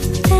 good.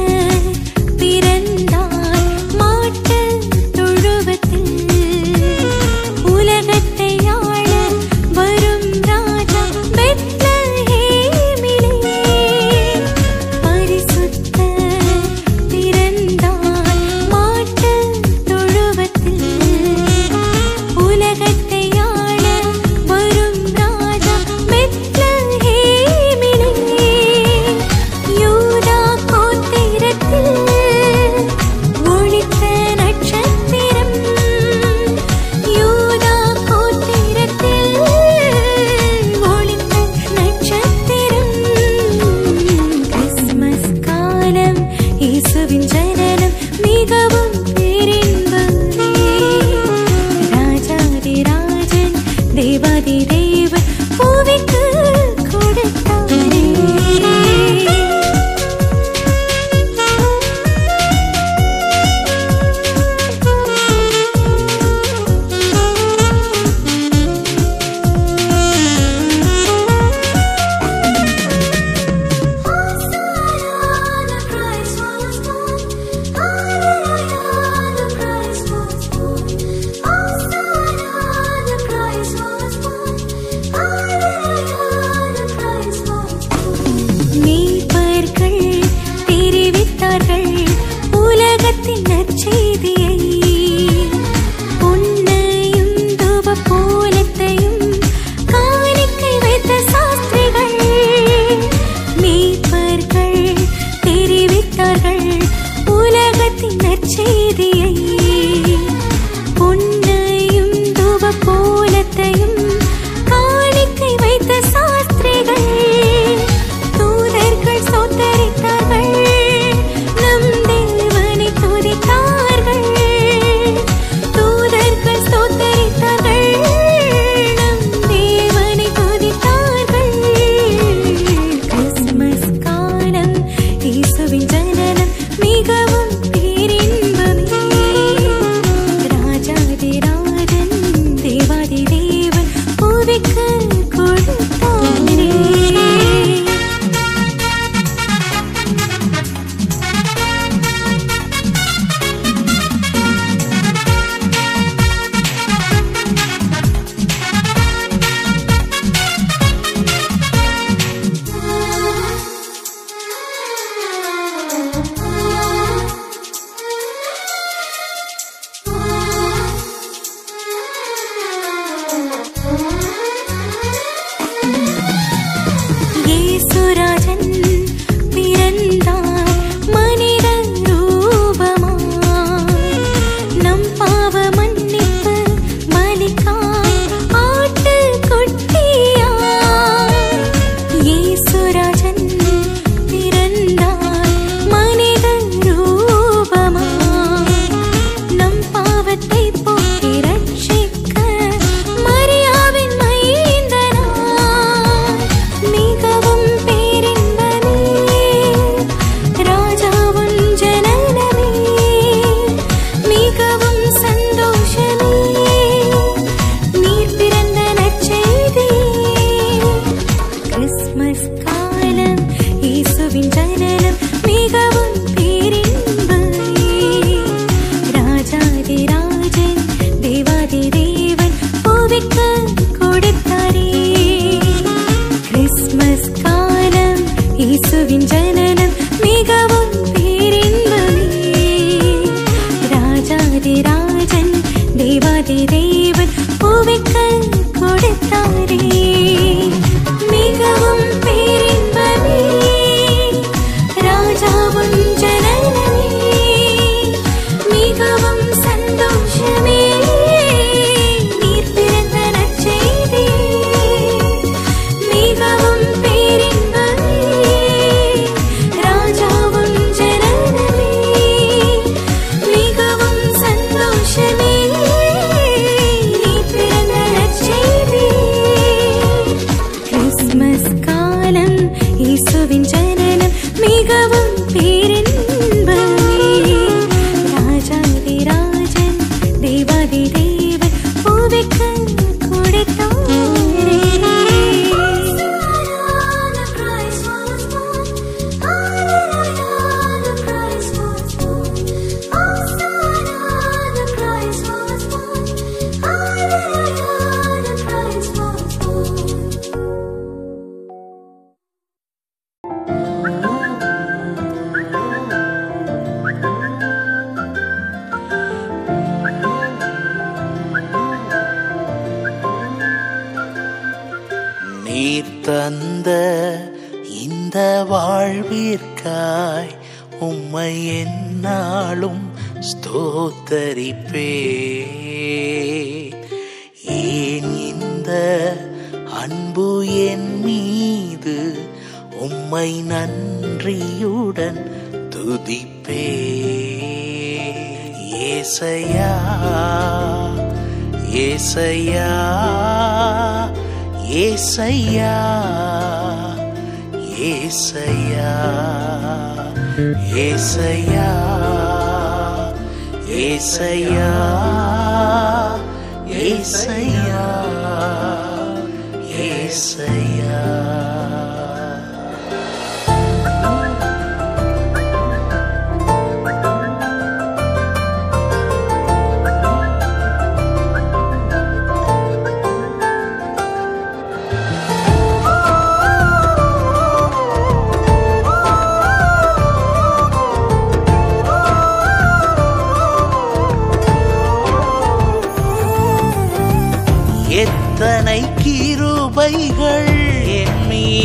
துதிப்பே ஏசையா ஏசையா ஏசையா ஏசையா ஏசையா ஏசையா ஏசையா ஏசையா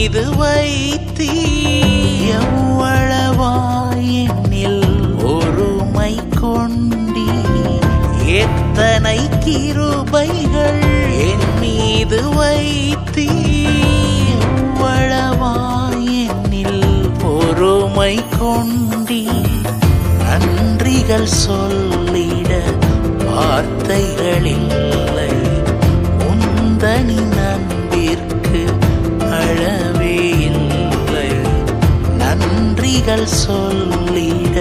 மீது வைத்தீ எவ்வளவாய் ஒருமை கொண்டி. எத்தனை கிருபைகள் என் மீது வைத்தீ எவ்வளவாய் என்னில் பொறுமை கொண்டீ. நன்றிகள் சொல்லிட வார்த்தைகளில் சொல்லிட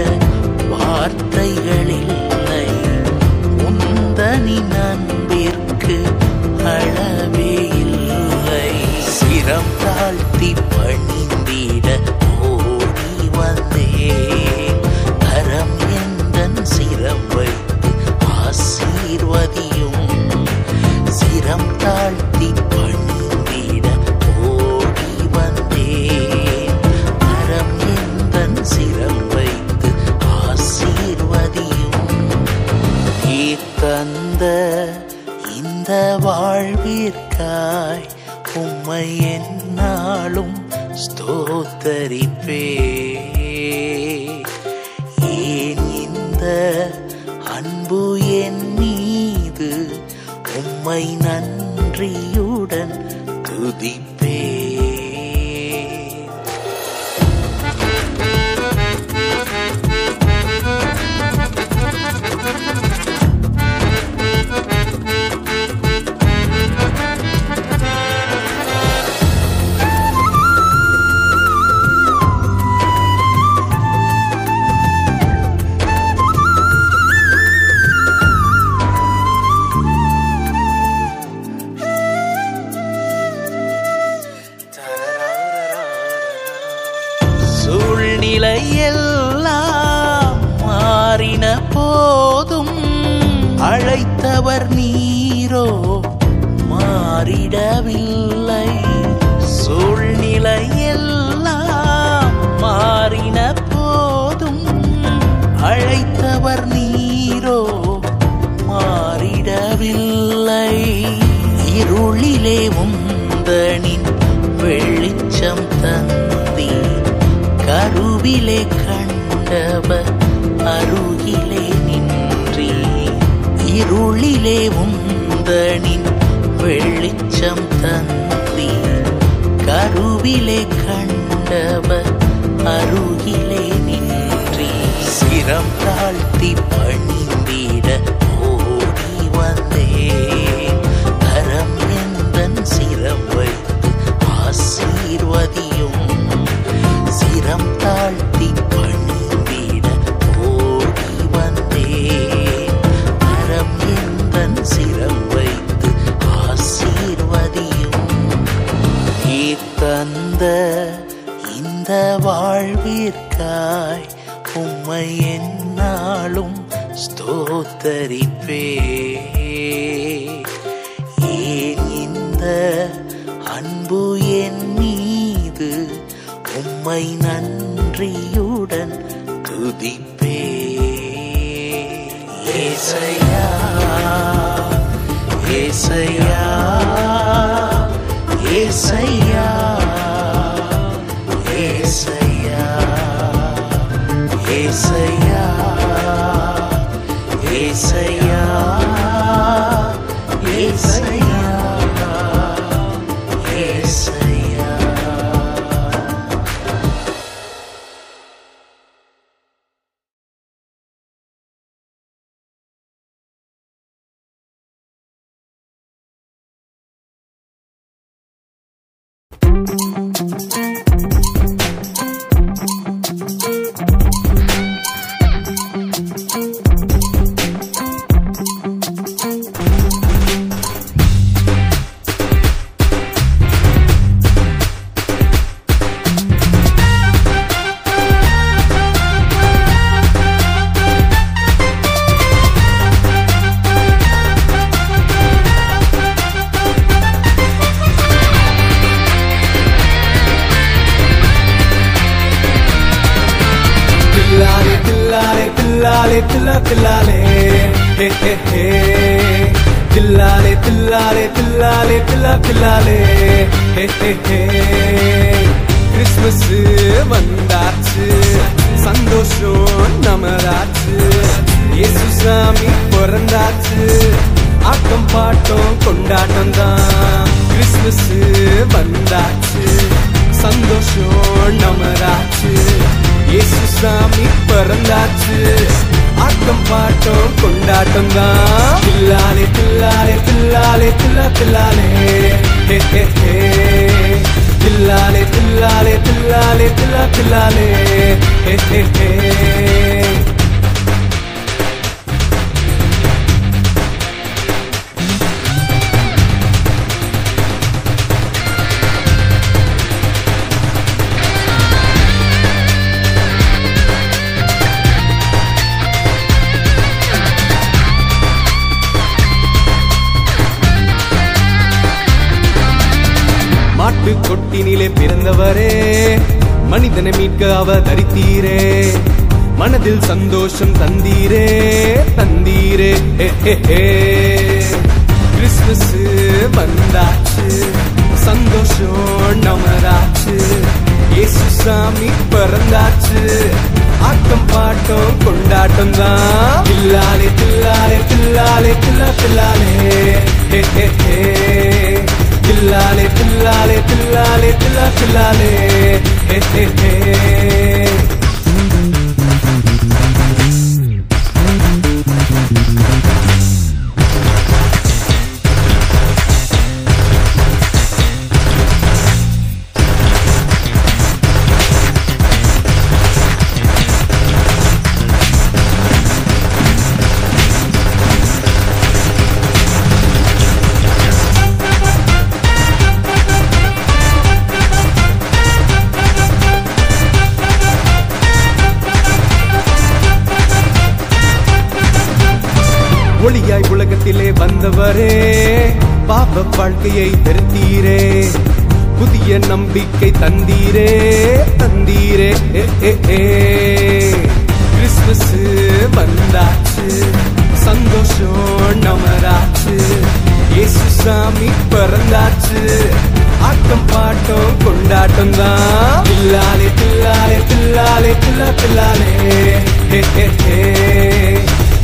வார்த்தைகளில்லை. உந்தனி நண்பிற்கு அளவே இல்லை. சிரம் தாழ்த்தி பணி உம்மை நன்றியுடன் துதிப்பே கண்டவர் அருகிலே நின்றி. இருளிலே உந்தனின் வெளிச்சம் தந்தி. கருவிலே கண்டவர் அருகிலே நின்றி. சிரம் தாழ்த்தி பணிந்திட ஓடி வந்தே. கரம் எந்தன் சிரம் வைத்து ஆசீர்வதியும். சிரம் தாழ்த்தி தரிப்பே ஏன் இந்த அன்பு என் மீது உம்மை நன்றியுடன் துதிப்பே? ஏசையா ஏசையா ஏசையா. பில்லாலே பில்லாலே பில்லா பில்லாலே கிறிஸ்மஸ் வந்தாச்சு. சந்தோஷம் நமதாச்சு. இயேசு சாமி பிறந்தாச்சு. ஆட்டம் பாட்டம் கொண்டாட்டம் தான் கிறிஸ்மஸ் வந்தாச்சு. சந்தோஷம் நமதாச்சு. இயேசு சாமி பிறந்தாச்சு. ஆட்டம் பாட்டம் கொண்டாட்டம் தான் தில்லாலே தில்லாலே தில்லாலே தில்லா தில்லாலே ஹே ஹே ஹே தில்லாலே தில்லாலே மாட்டு கொட்டினிலே பிறந்தவரே. மனிதனை மீட்க அவதரித்தீரே மனதில் சந்தோஷம் தந்தீரே தந்தீரே. கிறிஸ்துமஸ் வந்தாச்சு சந்தோஷம் நமராச்சு. இயேசு சாமி பிறந்தாச்சு ஆட்டம் பாட்டம் கொண்டாட்டம் தான். தில்லாலே தில்லாலே தில்லாலே தில்லா தில்லாலே. ஹே ஹே ஹே. தில்லாலே தில்லாலே தில்லாலே தில்லா தில்லாலே ஹே ஹே ஹே ஆண்டவரே பாப வாழ்க்கையை வெறுத்தீரே புதிய நம்பிக்கை தந்தீரே தந்தீரே. கிறிஸ்துமஸ் வந்தாச்சு சந்தோஷம் நமராச்சு. இயேசு சாமி பிறந்தாச்சு ஆட்டம் பாட்டம் கொண்டாட்டம் தான். பில்லாலே பில்லாலே பில்லாலே பில்லா பில்லாலே ஹே ஹே ஹே.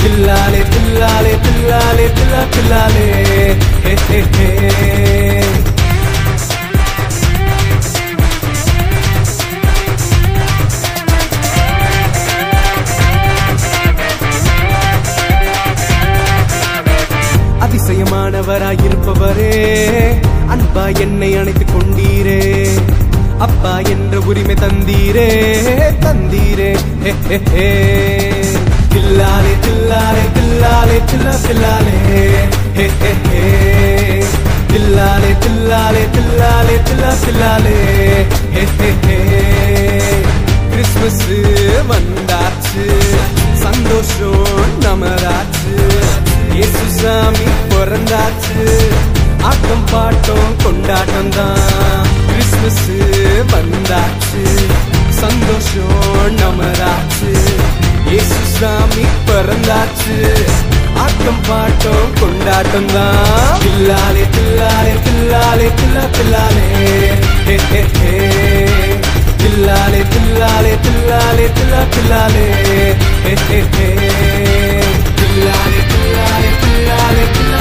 தில்லாலே தில்லாலே தில்லாலே தில்லா தில்லாலே. ஹே ஹே ஹே. அதிசயமானவராயிருப்பவரே அன்பா என்னை அணைத்துக் கொண்டீரே. அப்பா என்ற உரிமை தந்தீரே தந்தீரே. ஹே, ஹே, ஹே. தில்லாலே தில்லாலே தில்லாலே தில்லா தில்லாலே ஹே, ஹே, ஹே. தில்லாலே தில்லாலே தில்லாலே தில்லா தில்லாலே ஹே, ஹே, ஹே. கிறிஸ்துமஸ் வந்தாச்சு. சந்தோஷம் நமராச்சு. இயேசு சாமி பிறந்தாச்சு. ஆட்டம் பாட்டம் கொண்டாட்டம் தான் கிறிஸ்மஸ் வந்தாச்சு. சந்தோஷம் நமராச்சு. இயேசு சாமி பிறந்தாச்சு ஆட்டம் பாட்டம் கொண்டாட்டம் தான் தில்லாலே தில்லாலே தில்லாலே தில்லா தில்லாலே ஹே ஹே ஹே தில்லாலே தில்லாலே தில்லாலே தில்லா தில்லாலே ஹே ஹே ஹே தில்லாலே தில்லாலே தில்லாலே தில்லா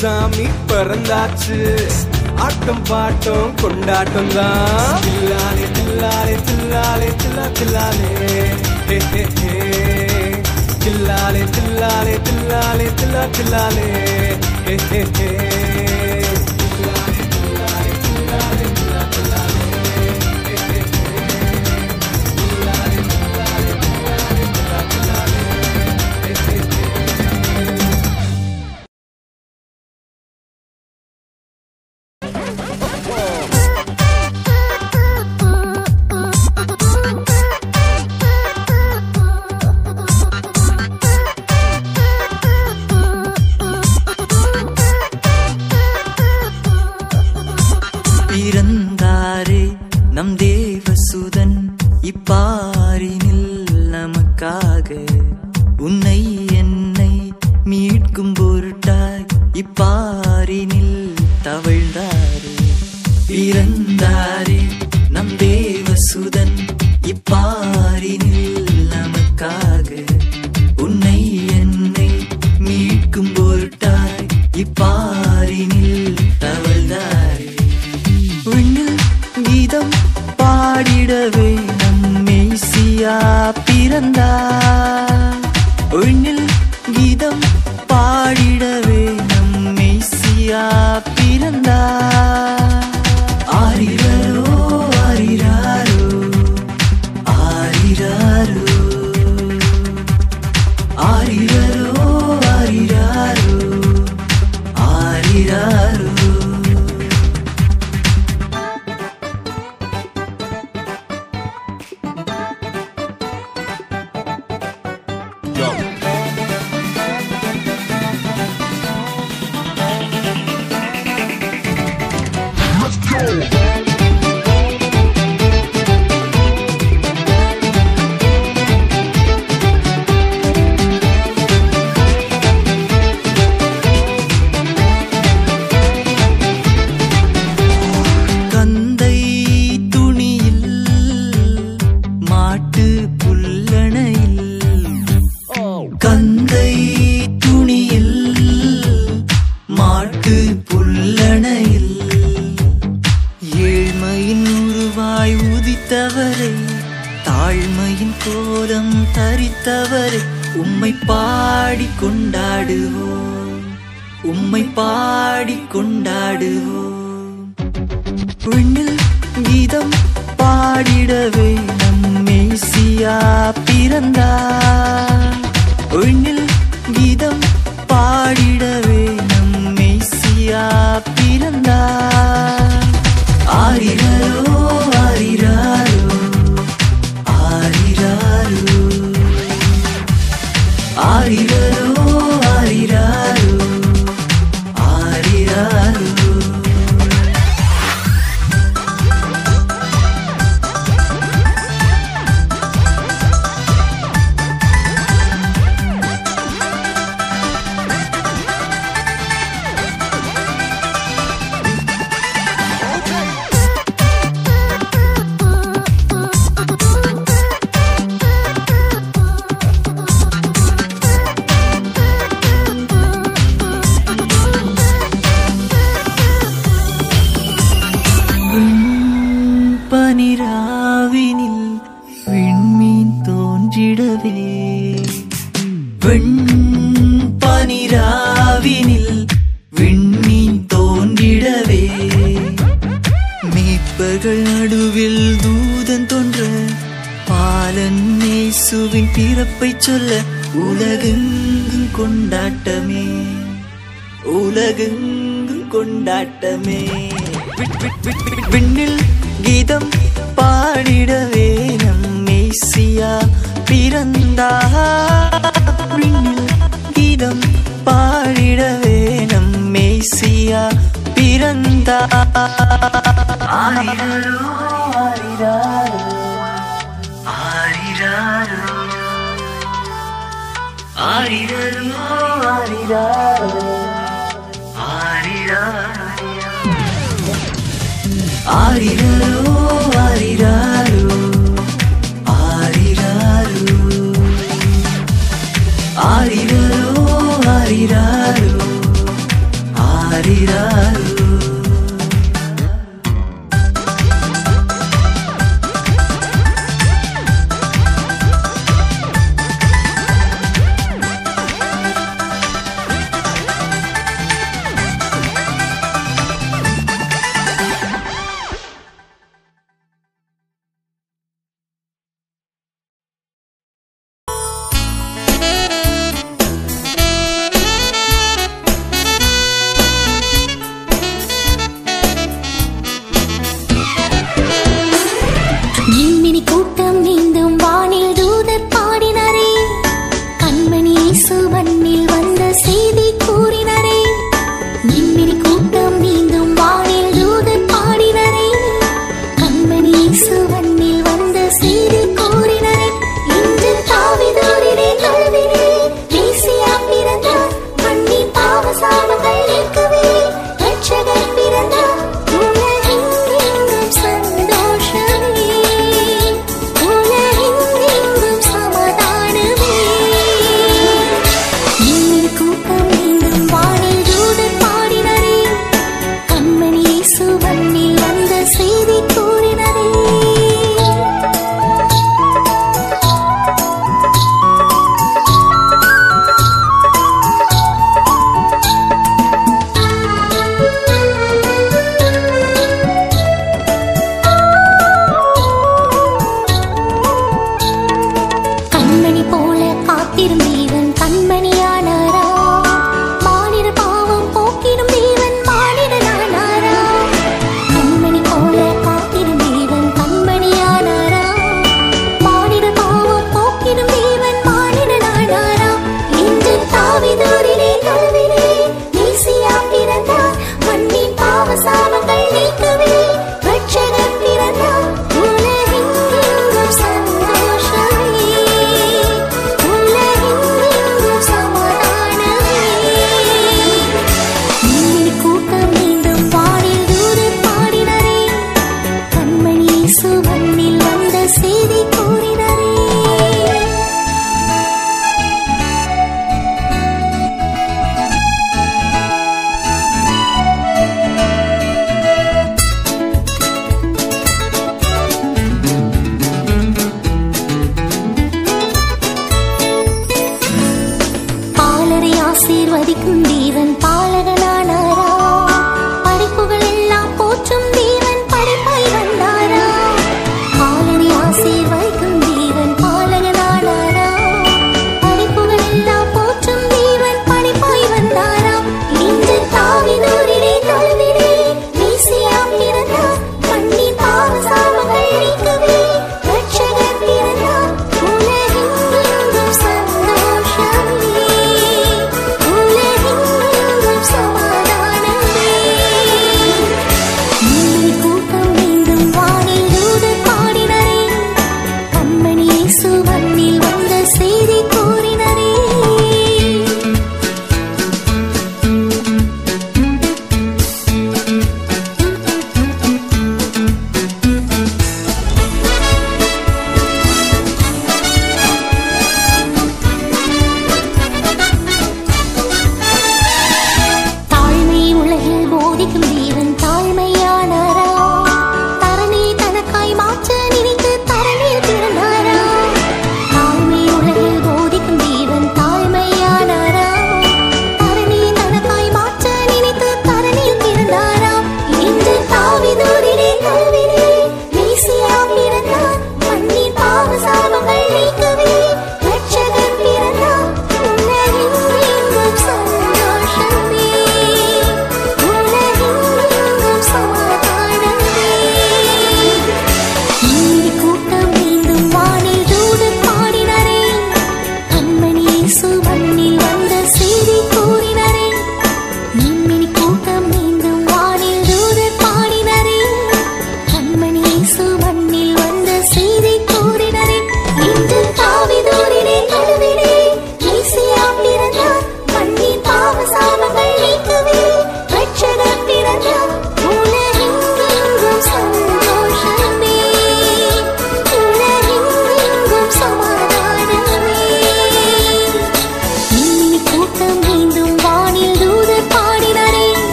சாமி பிறந்தாச்சு. ஆட்டம் பாட்டம் கொண்டாட்டம் தான். தில்லாலே தில்லாலே தில்லாலே தில்லா தில்லாலே. தில்லாலே தில்லாலே தில்லாலே தில்லா தில்லாலே. ஹே ஹே ஹே. தில்லாலே கொண்டாடுவோம். விண்ணில் கீதம் பாடிடவே நம்மேசியா பிறந்தார். வெண் பனிராவினில் விண்ணின் தோன்றிடவே. மீட்பர்கள் நடுவில் தூதன் தோன்ற பாலன் நேசுவின் பிறப்பை சொல்ல உலகெங்கும் கொண்டாட்டமே. உலகெங்கும் கொண்டாட்டமே. விண்ணில் கீதா ஆரிராரோ ஆரிராரோ ஆரிராரோ ஆரிராரோ ஆரிராரோ ஆரிராரோ ஆரிராரோ ஆரிராரோ ஆரிராரோ ஆரிராரோ.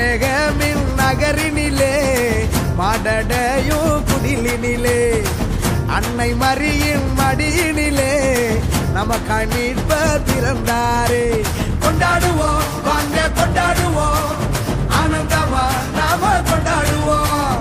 உலகமில் நகரினிலே மாடடையும் குடிலினிலே அன்னை மரியின் மடியினிலே நமக்கு அணிப்பர் பிறந்தாரே கொண்டாடுவோம் வாங்க கொண்டாடுவோம். ஆனந்தமா நாம கொண்டாடுவோம்.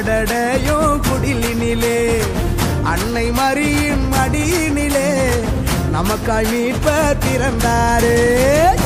அடடையும் குடிலினிலே. அன்னை மரியின் மடியினிலே. நமக்காய் மீட்ப பிறந்தாரே.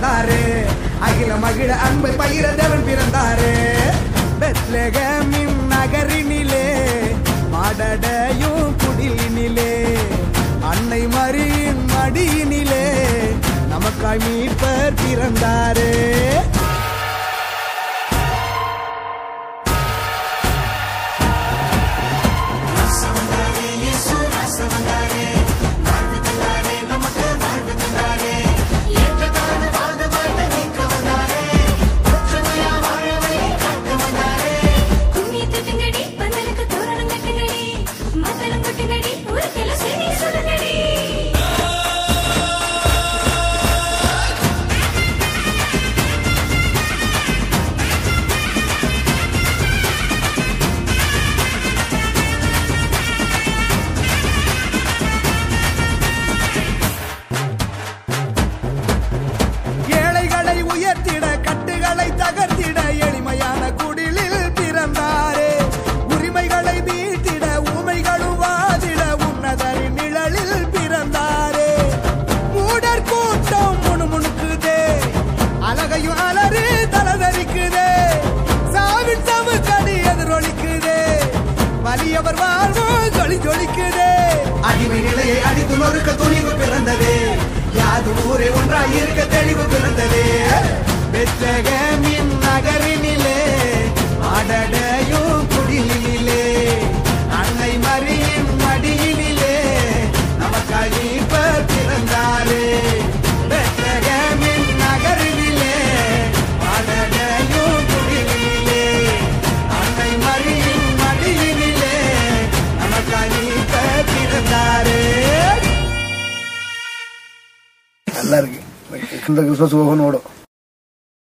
பிறந்தாரு. அகில மகிழ அன்பை பயிர தேவன் பிறந்தாரு. பெத்லகமின் நகரினிலே மாடடையும் குடிலினிலே. அன்னை மரியின் மடியினிலே நமக்காய் மீட்பர் பிறந்தாரே.